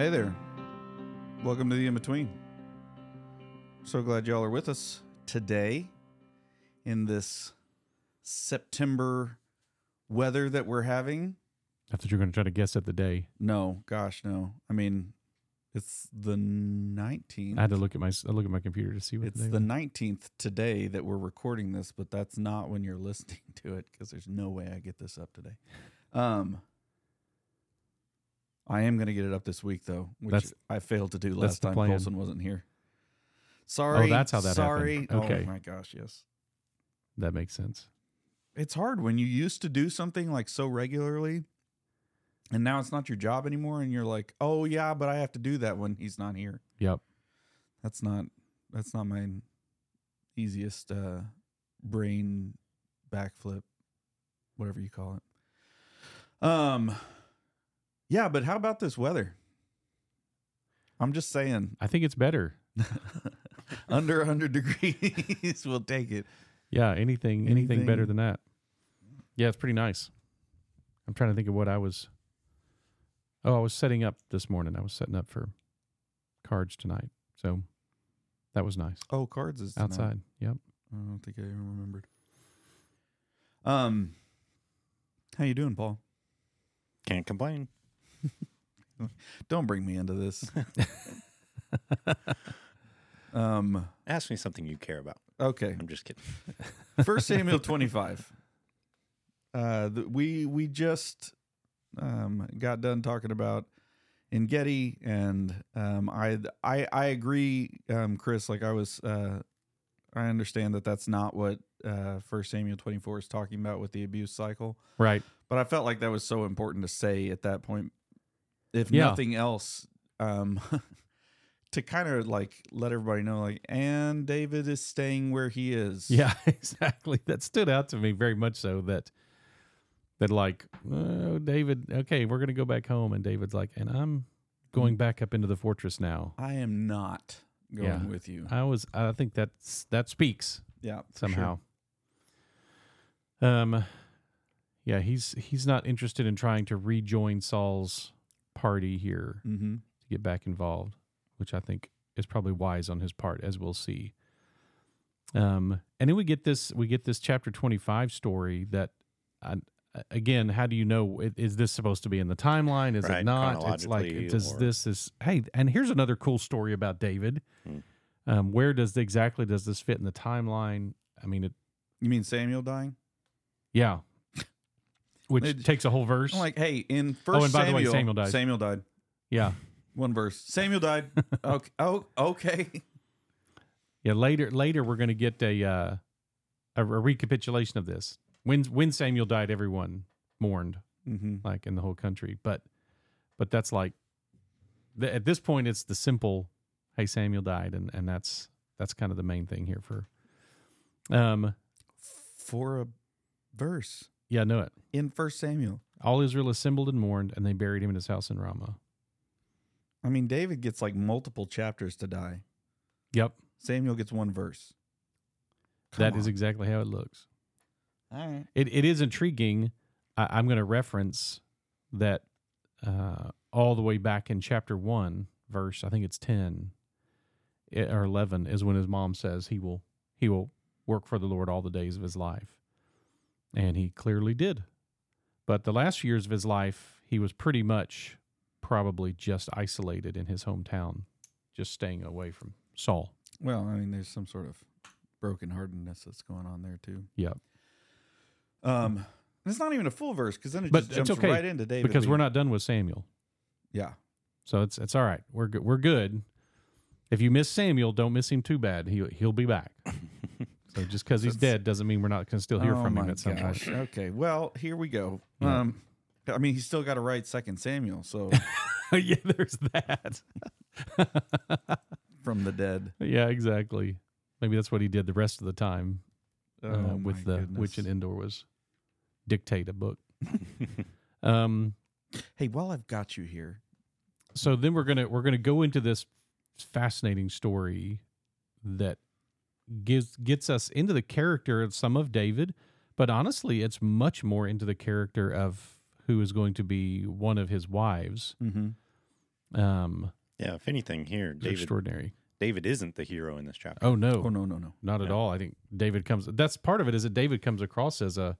Hey there. Welcome to the in between. So glad y'all are with us today in this September weather that we're having. I thought you were going to try to guess at the day. No, gosh, no. I mean, it's the 19th. I had to look at my I look at my computer to see what It's the 19th today that we're recording this, but that's not when you're listening to it because there's no way I get this up today. Um, I am going to get it up this week though, which That's- I failed to do that's last the time plan. Colson wasn't here. Sorry. that's how that Sorry. happened. Okay. Oh my gosh, yes. That makes sense. It's hard when you used to do something like so regularly and now it's not your job anymore and you're like, "Oh yeah, but I have to do that when he's not here." Yep. that's not that's not my easiest uh brain backflip whatever you call it um yeah but how about this weather i'm just saying I think it's better. under 100 degrees we'll take it Yeah, anything anything, better than that. Yeah, it's pretty nice. I'm trying to think of what I was Oh, I was setting up this morning. I was setting up for cards tonight. So that was nice. oh cards is tonight. Outside. Yep. i don't think i even remembered um how you doing paul Can't complain. don't bring me into this um Ask me something you care about. okay I'm just kidding. First Samuel 25. Uh, the, we we just um, got done talking about En Gedi, and um, I I I agree, um, Chris. Like I was, uh, I understand that that's not what uh, First Samuel 24 is talking about with the abuse cycle, Right. but I felt like that was so important to say at that point, if Yeah. nothing else. Um, To kind of like let everybody know, like, and David is staying where he is. Yeah, exactly. That stood out to me very much so that that like, oh, David, okay, we're gonna go back home, and David's like, and I'm going back up into the fortress now. I am not going Yeah. with you. I was, I think that's that speaks Yeah, somehow. Um, yeah, he's he's not interested in trying to rejoin Saul's party here Mm-hmm. to get back involved, which I think is probably wise on his part, as we'll see. Um, and then we get this we get this chapter twenty five story that, uh, again, how do you know is this supposed to be in the timeline? Is it not? It's like does or- this is hey? And here's another cool story about David. Hmm. Um, where does exactly does this fit in the timeline? I mean, it You mean Samuel dying? yeah, which It- takes a whole verse. I'm like, hey, in First Oh, and by the way, Samuel, Samuel died. Samuel died. yeah, One verse. Samuel died. okay. Oh, okay. Yeah, later later we're going to get a, uh, a a recapitulation of this. When when Samuel died, everyone mourned Mm-hmm. like in the whole country. But but that's like the, at this point it's the simple, hey Samuel died, and and that's that's kind of the main thing here for. Um. For a verse Yeah, I know it. in First Samuel. All Israel assembled and mourned, and they buried him in his house in Ramah. I mean, David gets like multiple chapters to die. Yep, Samuel gets one verse. that is exactly how it looks. All right. It it is intriguing. I, I'm going to reference that uh, all the way back in chapter one, verse I think it's ten eh, or eleven is when his mom says he will he will work for the Lord all the days of his life, and he clearly did. But the last years of his life, he was pretty much probably just isolated in his hometown, just staying away from Saul. Well, I mean, there's some sort of brokenheartedness that's going on there too. Yep. Um, it's not even a full verse because then it But just jumps okay, right into David because we're not done with Samuel. Yeah. So it's it's all right. We're good. We're good. If you miss Samuel, don't miss him too bad. He he'll be back. So just because he's dead doesn't mean we're not going to still hear oh from him at some gosh. point. Okay. Well, here we go. Yeah. Um, I mean, he's still got to write Second Samuel, so yeah, there's that. from the dead. yeah, exactly. Maybe that's what he did the rest of the time uh, Oh, with the goodness. Witch and Endor was dictate a book. um. Hey, while I've got you here, So then we're gonna we're gonna go into this fascinating story that gives gets us into the character of some of David, but honestly, it's much more into the character of who is going to be one of his wives. mm-hmm. Um, Yeah, if anything, here David extraordinary. David isn't the hero in this chapter. Oh no, Oh no no no. not at all. I think David comes. That's part of it. Is that David comes across as a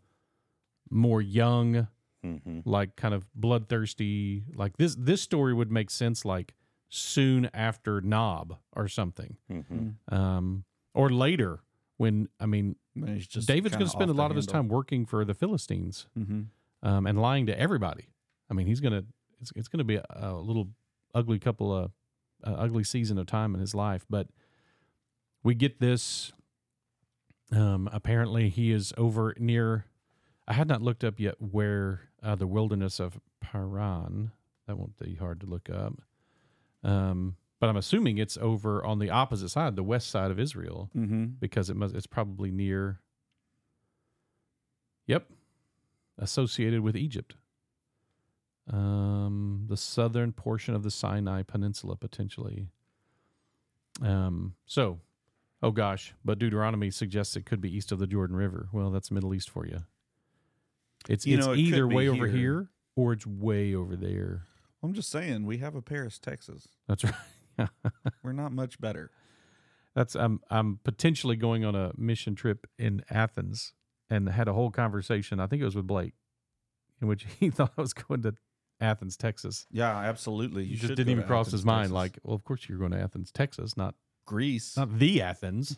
more young, hmm like kind of bloodthirsty. Like this. This story would make sense like soon after Nob or something, hmm um, or later when I mean he's just David's going to spend a lot of his time working for the Philistines Mhm. um, and lying to everybody. I mean, he's going to it's, it's going to be a, a little ugly couple of uh, ugly season of time in his life, but we get this. Um, apparently, he is over near. I had not looked up yet where uh, the wilderness of Paran. That won't be hard to look up. Um, but I'm assuming it's over on the opposite side, the west side of Israel Mhm. because it must it's probably near Yep. Associated with Egypt. Um the southern portion of the Sinai Peninsula potentially. Um so oh gosh, but Deuteronomy suggests it could be east of the Jordan River. Well, that's Middle East for you. It's You it's know, it either way over here. here or it's way over there. I'm just saying we have a Paris, Texas. That's right. We're not much better. That's I'm I'm potentially going on a mission trip in Athens and had a whole conversation. I think it was with Blake, in which he thought I was going to Athens, Texas. Yeah, absolutely. You You just didn't even cross Athens, his mind. Texas. Like, well, of course you're going to Athens, Texas, not Greece, not the Athens.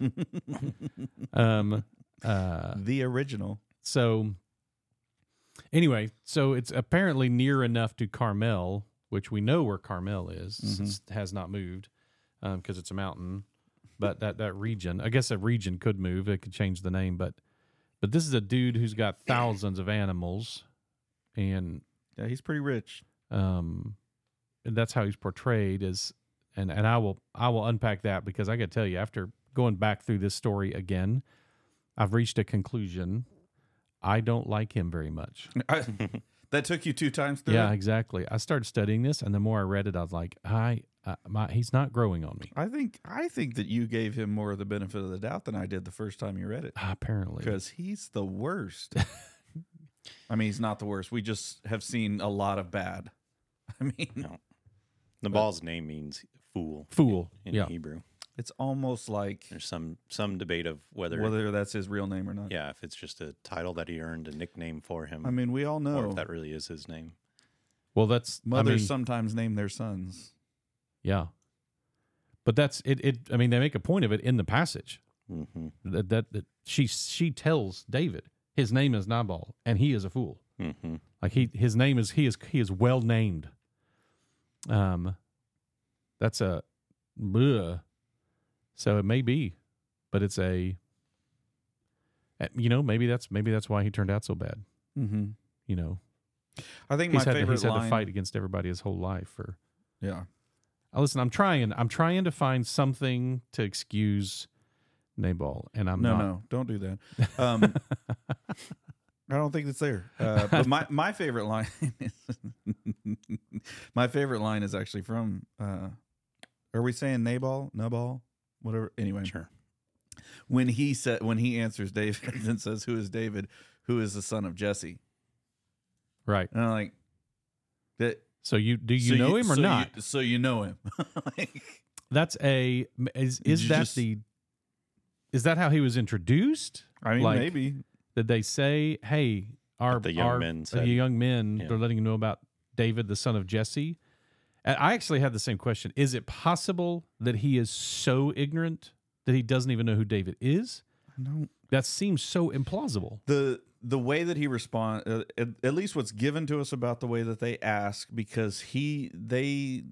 um. Uh. the original. So. Anyway, so it's apparently near enough to Carmel, which we know where Carmel is. Mhm. It has not moved because it's a mountain. But that that region, I guess a region could move. It could change the name, but but this is a dude who's got thousands of animals, and Yeah, he's pretty rich. um, and that's how he's portrayed as. And and I will I will unpack that because I got to tell you, after going back through this story again, I've reached a conclusion. I don't like him very much. I, that took you two times through. Yeah, it? exactly. I started studying this, and the more I read it, I was like, I, uh, my, he's not growing on me. I think I think that you gave him more of the benefit of the doubt than I did the first time you read it Apparently, because he's the worst. I mean, he's not the worst. We just have seen a lot of bad. I mean, No. Nabal's name means fool fool. in yeah, Hebrew. It's almost like There's some some debate of whether, whether that's his real name or not. yeah, if it's just a title that he earned, a nickname for him, I mean, we all or know if that really is his name. well, that's mothers I mean, sometimes name their sons. yeah, but that's it. It. I mean, they make a point of it in the passage hmm that that, that she she tells David his name is Nabal and he is a fool. hmm Like he his name is he is he is well named. Um, that's a, bleh. So it may be, but it's a. eh, You know, maybe that's maybe that's why he turned out so bad. Mm-hmm. You know, I think he's my had, to, favorite he's had to fight against everybody his whole life. For Yeah, uh, listen, I'm trying. I'm trying to find something to excuse Nabal, and I'm no, not. no, don't do that. Um, I don't think it's there. Uh, but my, my favorite line is my favorite line is actually from. Uh, are we saying Nabal, Nabal, whatever? Anyway, Sure. when he said when he answers David and says, "Who is David? Who is the son of Jesse?" Right. And I'm like, that. So you do you so know him or so you- not? so you know him. like, That's a is is that just- the is that how he was introduced? I mean, Like- maybe. Did they say, "Hey, our the young our, men said- young men, Yeah. they're letting you know about David, the son of Jesse"? And I actually had the same question. Is it possible that he is so ignorant that he doesn't even know who David is? I don't That seems so implausible. the the way that he respond uh, at, at least what's given to us about the way that they ask because he they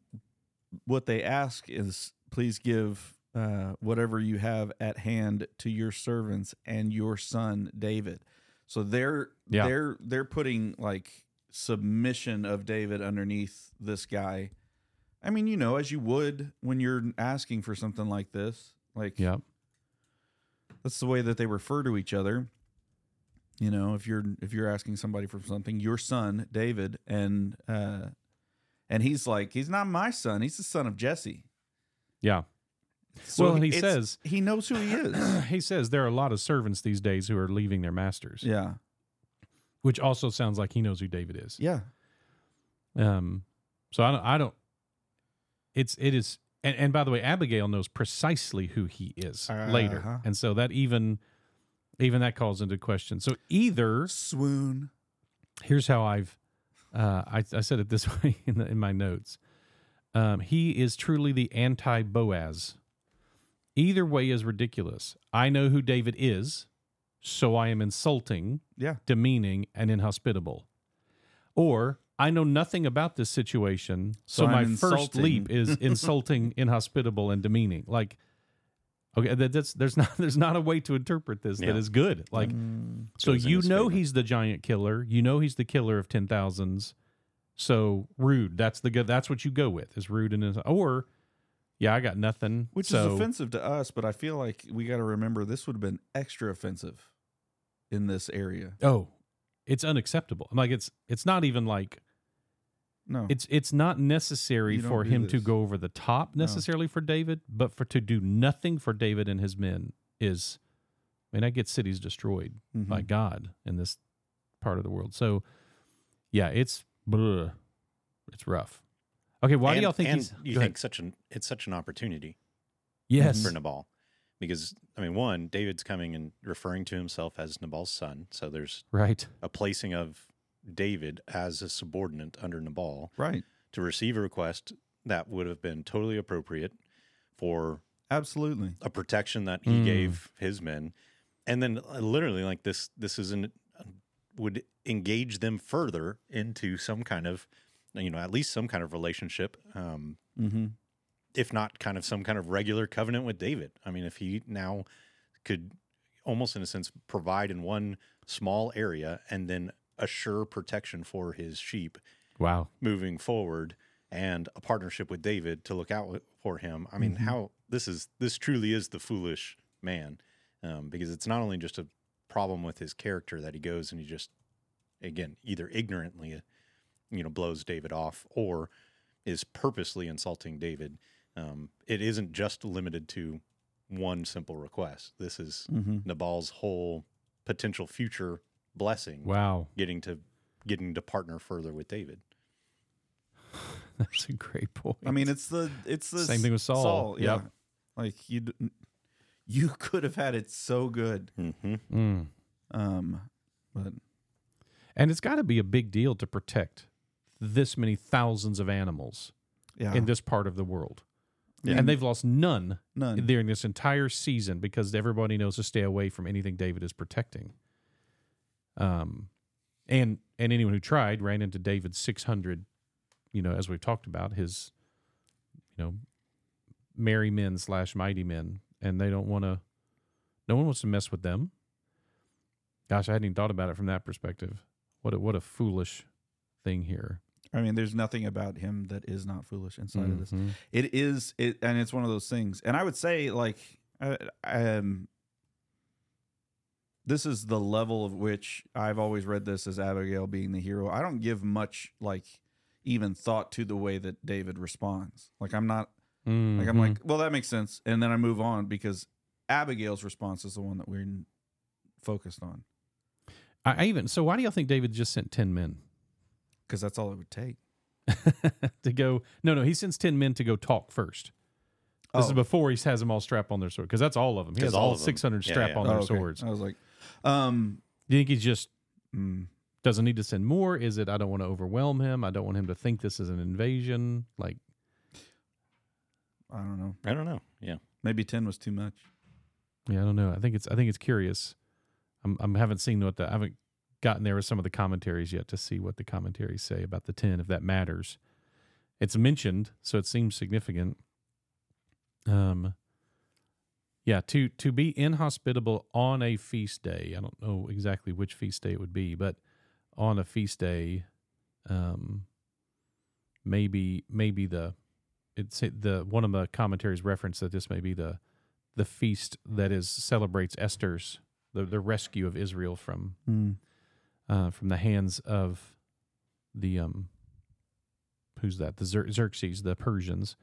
what they ask is please give uh, whatever you have at hand to your servants and your son David so they're Yeah. they're they're putting like submission of David underneath this guy I mean you know as you would when you're asking for something like this like Yeah. that's the way that they refer to each other you know if you're if you're asking somebody for something your son david and uh and he's like he's not my son he's the son of jesse Yeah. Well, he says- he knows who he is he says there are a lot of servants these days who are leaving their masters, yeah which also sounds like he knows who David is. yeah Um, so I don't, I don't, it's it is and, and by the way abigail knows precisely who he is later Uh-huh. and so that even even that calls into question so either Swoon. here's how i've uh, I, I said it this way in, the, in my notes um, he is truly the anti-boaz either way is ridiculous i know who david is so i am insulting Yeah. demeaning and inhospitable. Or I know nothing about this situation, so, So my I'm first leap is insulting, inhospitable, and demeaning. Like, okay, that, that's there's not there's not a way to interpret this that Yeah. is good. Like, Mm. so you know favor. he's the giant killer, you know he's the killer of ten thousands. So rude. That's the good. That's what you go with is rude and ins- or yeah, I got nothing. Which so, is offensive to us, but I feel like we got to remember this would have been extra offensive in this area. Oh, it's unacceptable. I'm like it's it's not even like No. it's it's not necessary You don't for do him to this. go over the top No. necessarily for David, but for to do nothing for David and his men is I mean, I get cities destroyed by mm-hmm. God in this part of the world. So yeah, it's bleh, it's rough. Okay, why do And- y'all think and he's you go think ahead. such an it's such an opportunity yes. for Nabal because I mean one David's coming and referring to himself as Nabal's son so there's Right. a placing of David as a subordinate under Nabal right. to receive a request that would have been totally appropriate for Absolutely. a protection that he Mm. gave his men and then uh, literally like this this is an would engage them further into some kind of you know at least some kind of relationship um Mm-hmm. if not kind of some kind of regular covenant with David. I mean, if he now could almost in a sense provide in one small area and then assure protection for his sheep Wow. moving forward and a partnership with David to look out for him. I mean, Mhm. how this is this truly is the foolish man um, because it's not only just a problem with his character that he goes and he just again either ignorantly you know blows David off or is purposely insulting David. Um, it isn't just limited to one simple request. This is Mm-hmm. Nabal's whole potential future blessing Wow. getting to getting to partner further with David. That's a great point. I mean, it's the it's the Same thing with Saul. Saul, yeah. Yep. Like you, you could have had it so good. Mm-hmm. Mm. Um, but And it's got to be a big deal to protect this many thousands of animals yeah, in this part of the world. Yeah. And they've lost none none. during this entire season because everybody knows to stay away from anything David is protecting. Um, and and anyone who tried ran into David's six hundred, you know, as we've talked about his, you know, merry men slash mighty men, and they don't want to. No one wants to mess with them. Gosh, I hadn't even thought about it from that perspective. What a, what a foolish thing here. I mean, there's nothing about him that is not foolish inside of this. Mhm. It is it, and it's one of those things. And I would say, like, uh, um, this is the level of which I've always read this as Abigail being the hero. I don't give much like even thought to the way that David responds. Like, I'm not like I'm like, mm-hmm. well, that makes sense, and then I move on because Abigail's response is the one that we're focused on I, I even so. Why do y'all think David just sent ten men? because that's all it would take. to go. No, no, he sends ten men to go talk first. This is Oh. before he has them all strapped on their sword because that's all of them. He has all all of them. six hundred Yeah, strap yeah. on Oh, their okay. swords. I was like, um, Do you think he just mm, doesn't need to send more? Is it I don't want to overwhelm him? I don't want him to think this is an invasion. Like I don't know. I don't know. Yeah. Maybe ten was too much. yeah, I don't know. I think it's I think it's curious. I'm I'm haven't seen what the I haven't gotten there with some of the commentaries yet to see what the commentaries say about the ten if that matters. It's mentioned, so it seems significant. Um. Yeah, to to be inhospitable on a feast day. I don't know exactly which feast day it would be, but on a feast day, um, maybe maybe the it's the one of the commentaries reference that this may be the the feast that is celebrates Esther's the the rescue of Israel from Mm. uh, from the hands of the um who's that the Xer- Xerxes the Persians.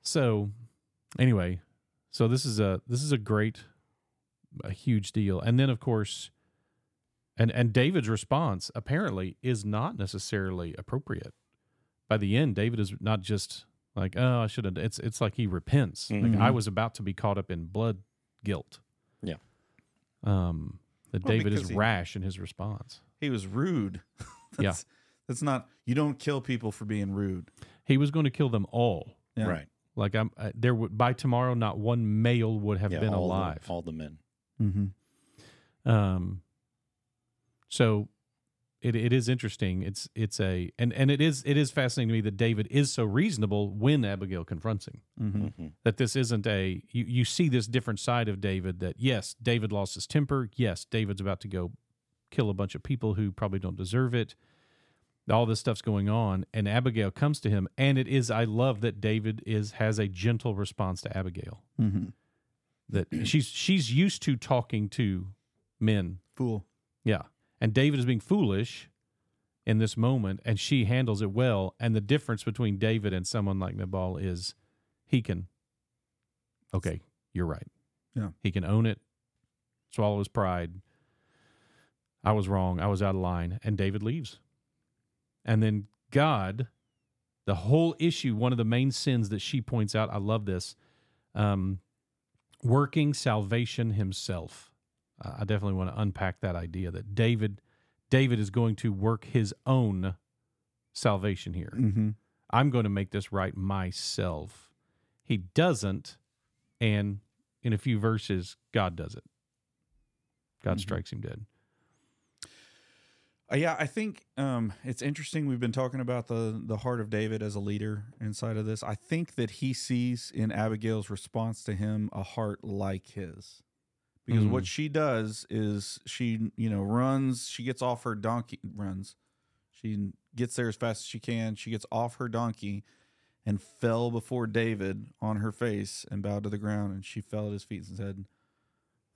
So anyway, so this is a this is a great a huge deal, and then of course. And, and David's response apparently is not necessarily appropriate. By the end, David is not just Like, oh, I should have. It's it's like he repents. Like Mhm. I was about to be caught up in blood guilt. Yeah. Um, that Well, David is he- rash in his response. He was rude. Yeah. that's, That's not. You don't kill people for being rude. He was going to kill them all. Yeah. Right. Like I'm uh, there would by tomorrow, not one male would have Yeah, been all alive. The, all the men. Mm-hmm. Um, so it it is interesting. It's it's a and and it is it is fascinating to me that David is so reasonable when Abigail confronts him. Mm-hmm. hmm That this isn't a you you see this different side of David. That yes, David lost his temper. Yes, David's about to go kill a bunch of people who probably don't deserve it. All this stuff's going on, and Abigail comes to him, and it is I love that David is has a gentle response to Abigail. Mm-hmm. That she's she's used to talking to men Fool. yeah. And David is being foolish in this moment, and she handles it well. And the difference between David and someone like Nabal is he can, okay, you're right. Yeah. He can own it, swallow his pride. I was wrong. I was out of line. And David leaves. And then God, the whole issue, one of the main sins that she points out, I love this, um, working salvation himself. Uh, I definitely want to unpack that idea that David David is going to work his own salvation here. Mm-hmm. I'm going to make this right myself. He doesn't, and in a few verses, God does it. God Mhm. strikes him dead. Uh, yeah, I think um, it's interesting. We've been talking about the the heart of David as a leader inside of this. I think that he sees in Abigail's response to him a heart like his, because Mm. what she does is she you know runs. She gets off her donkey runs. She gets there as fast as she can. She gets off her donkey and fell before David on her face and bowed to the ground. And she fell at his feet and said,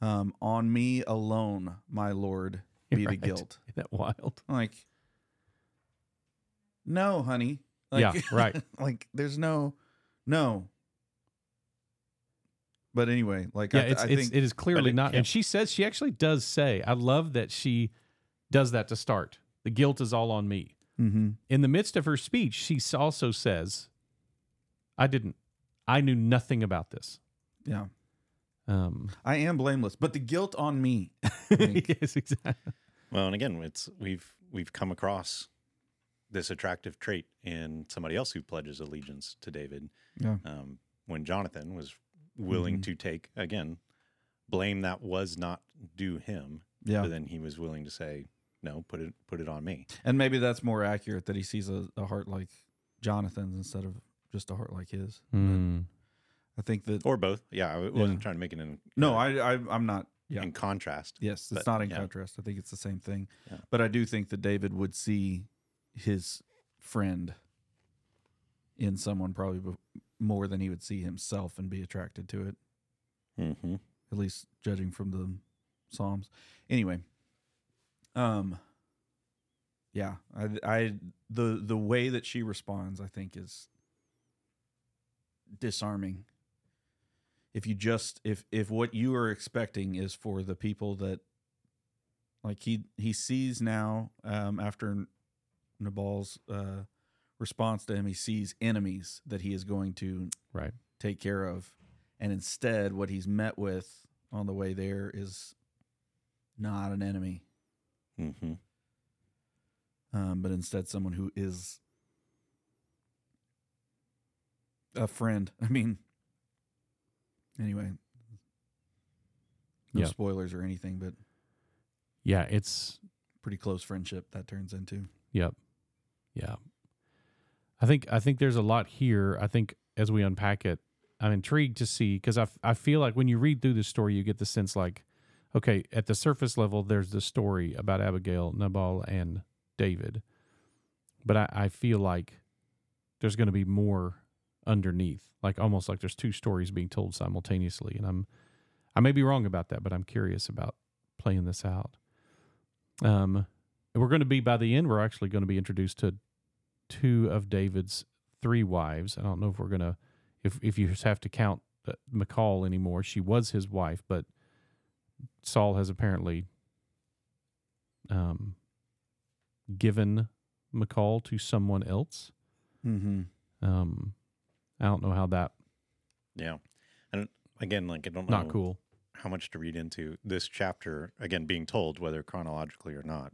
um, "On me alone, my Lord, be Right. the guilt." Isn't that wild? Like, no, honey. Like, Yeah, right. like, there's no, no. But anyway, like, Yeah, I, it's, I it's think, it is clearly it- not. yeah. And she says she actually does say, "I love that she does that to start. The guilt is all on me." Mhm. In the midst of her speech, she also says, "I didn't. I knew nothing about this." yeah, Um, I am blameless, but the guilt on me. Yes, exactly. Well, and again, it's we've we've come across this attractive trait in somebody else who pledges allegiance to David. Yeah. Um, when Jonathan was willing Mhm. to take again blame that was not due him, Yeah. but then he was willing to say, "No, put it put it on me." And maybe that's more accurate that he sees a, a heart like Jonathan's instead of just a heart like his. Mm. I think that, Or both. Yeah, I wasn't Yeah. trying to make it in no, I, I, I'm not, yeah. in contrast. Yes, it's But, not in yeah. contrast. I think it's the same thing. But I do think that David would see his friend in someone probably more than he would see himself and be attracted to it, Mm-hmm. at least judging from the Psalms. Anyway, um yeah, I I the the way that she responds I think is disarming. If you just if if what you are expecting is for the people that like he he sees now um after Nabal's uh response to him he sees enemies that he is going to Right. take care of and instead what he's met with on the way there is not an enemy Mm-hmm. um, but instead someone who is a friend. I mean, anyway, no Yeah. spoilers or anything, but Yeah, it's pretty close friendship that turns into. Yep. Yeah. I think I think there's a lot here. I think as we unpack it, I'm intrigued to see because I, f- I feel like when you read through the story, you get the sense like, okay, at the surface level, there's the story about Abigail, Nabal, and David, but I, I feel like there's going to be more underneath, like almost like there's two stories being told simultaneously, and I'm I may be wrong about that, but I'm curious about playing this out. Um, we're going to be by the end. We're actually going to be introduced to two of David's three wives. I don't know if we're going to, if if you have to count uh, Michal anymore. She was his wife, but Saul has apparently um, given Michal to someone else. Mm-hmm. Um, I don't know how that Yeah. And again, like I don't know not cool. how much to read into this chapter. Again, being told whether chronologically or not,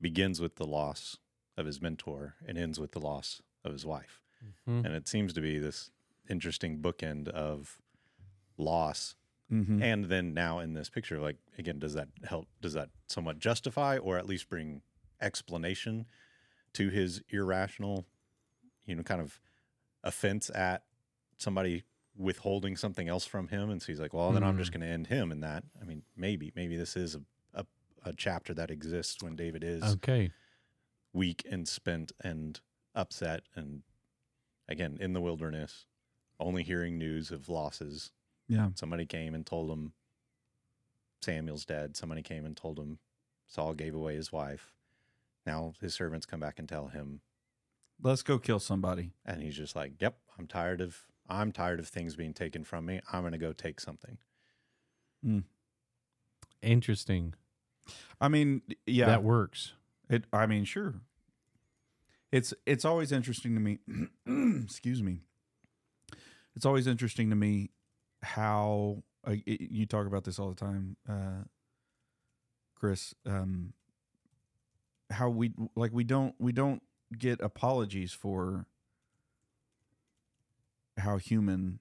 begins with the loss of his mentor and ends with the loss of his wife. Mhm. And it seems to be this interesting bookend of loss. Mm-hmm. And then now in this picture, like again, does that help? Does that somewhat justify or at least bring explanation to his irrational, you know, kind of offense at somebody withholding something else from him? And so he's like, well, then I'm just mm. going to end him in that. I mean, maybe, maybe this is a, a, a chapter that exists when David is Okay. weak and spent and upset and again in the wilderness only hearing news of losses Yeah. somebody came and told him samuel's dead somebody came and told him saul gave away his wife now his servants come back and tell him Let's go kill somebody. and he's just like yep i'm tired of i'm tired of things being taken from me i'm going to go take something Interesting. I mean, yeah. That works. It. I mean, sure. It's it's always interesting to me. excuse me. It's always interesting to me how uh, y- you talk about this all the time, uh, Chris. Um, how we like we don't we don't get apologies for how human,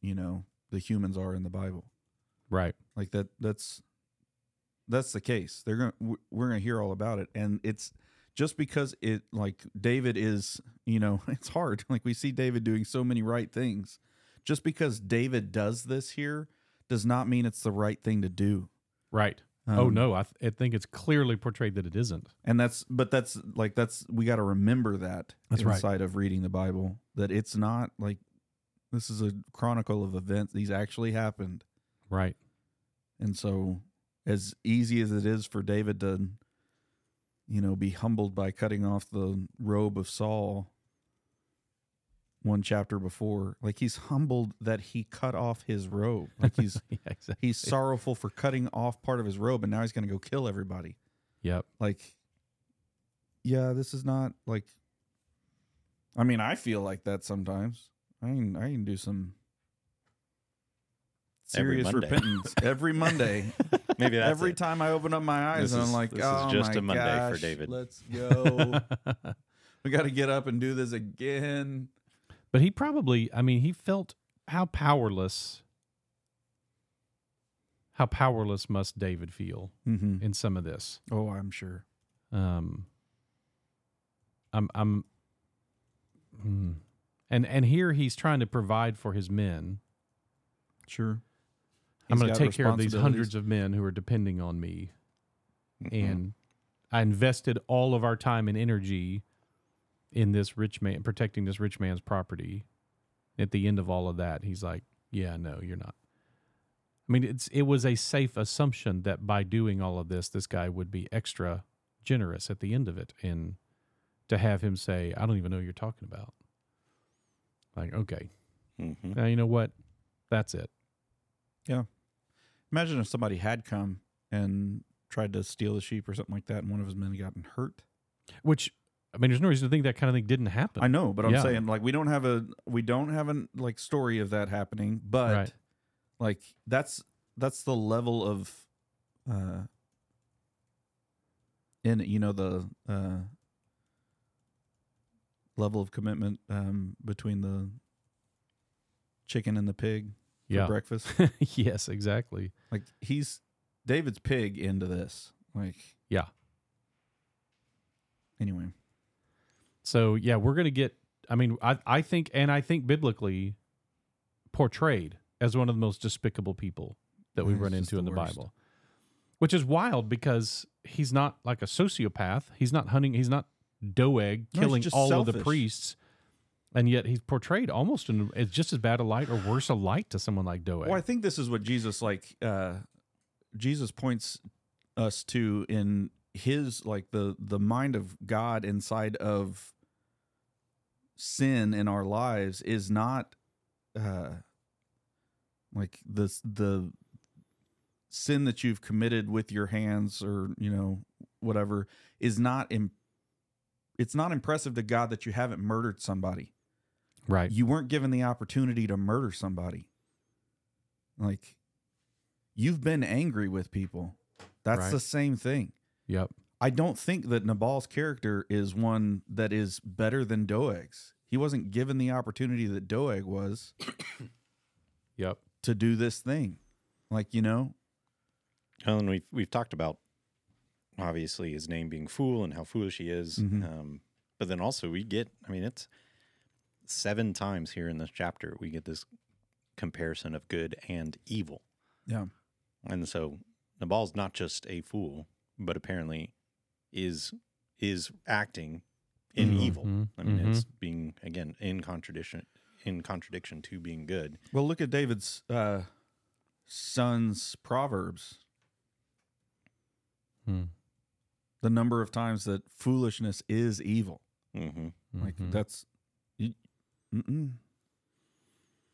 you know, the humans are in the Bible. Right. like that that's that's the case. They're gonna we're gonna hear all about it. And it's just because it like david is you know it's hard. Like we see david doing so many right things. Just because david does this here does not mean it's the right thing to do. Right. Oh Um, no, I, th- I think it's clearly portrayed that it isn't. and that's but that's like that's we got to remember that That's right. inside of reading the bible that it's not like this is a chronicle of events these actually happened Right. And so, as easy as it is for David to, you know, be humbled by cutting off the robe of Saul one chapter before, like he's humbled that he cut off his robe. Like he's yeah, exactly. he's sorrowful for cutting off part of his robe, and now he's going to go kill everybody. Yep. Like, yeah, this is not like. I mean, I feel like that sometimes. I can I can do some serious Monday. repentance every Monday. maybe that's every it. time I open up my eyes This and I'm like, this is oh just my a Monday for gosh, David." Let's go. we got to get up and do this again. But he probably, I mean, he felt how powerless, how powerless must David feel Mm-hmm. in some of this. Oh, I'm sure. Um, I'm, I'm, hmm. and and here he's trying to provide for his men. Sure. I'm going to take care of these hundreds of men who are depending on me, Mhm. and I invested all of our time and energy in this rich man protecting this rich man's property. At the end of all of that, he's like, "Yeah, no, you're not." I mean, it's it was a safe assumption that by doing all of this, this guy would be extra generous at the end of it, and to have him say, "I don't even know what you're talking about," like, okay, Mhm. now you know what, that's it. Yeah, imagine if somebody had come and tried to steal the sheep or something like that, and one of his men gotten hurt. Which, I mean, there's no reason to think that kind of thing didn't happen. I know, but I'm Yeah. saying like we don't have a we don't have a like story of that happening, but Right. like that's that's the level of uh in you know the uh level of commitment um between the chicken and the pig for yeah. breakfast. yes, exactly. like he's David's pig into this. Like Yeah. anyway. So yeah, we're gonna get. I mean, I I think, and I think biblically portrayed as one of the most despicable people that we Yeah, run into in the the. Bible, which is wild because he's not like a sociopath. He's not hunting. He's not Doeg No, killing all of the priests, and yet he's portrayed almost in as just as bad a light or worse a light to someone like Doeg. Well, I think this is what Jesus like uh Jesus points us to in his like the the mind of God inside of sin in our lives is not uh like this the sin that you've committed with your hands or you know whatever is not Im- it's not impressive to God that you haven't murdered somebody Right. You weren't given the opportunity to murder somebody. Like you've been angry with people. That's Right. the same thing. Yep. I don't think that Nabal's character is one that is better than Doeg's. He wasn't given the opportunity that Doeg was Yep. to do this thing. Like, you know, Well, and we've we've talked about obviously his name being fool and how foolish he is. Mhm. Um, but then also we get, I mean, it's seven times here in this chapter we get this comparison of good and evil, yeah. and so Nabal's not just a fool, but apparently is is acting in Mhm. evil. I mean, Mhm. it's being again in contradiction in contradiction to being good. Well, look at David's uh, son's proverbs. Hmm. The number of times that foolishness is evil. mm-hmm. Like Mhm. that's. You, mm-mm.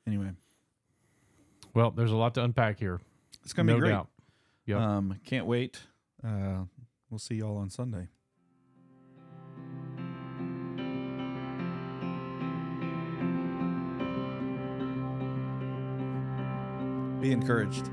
Anyway, Well, there's a lot to unpack here. it's gonna no be great. doubt. Yep. Um, can't wait. Uh, we'll see y'all on Sunday. Be encouraged.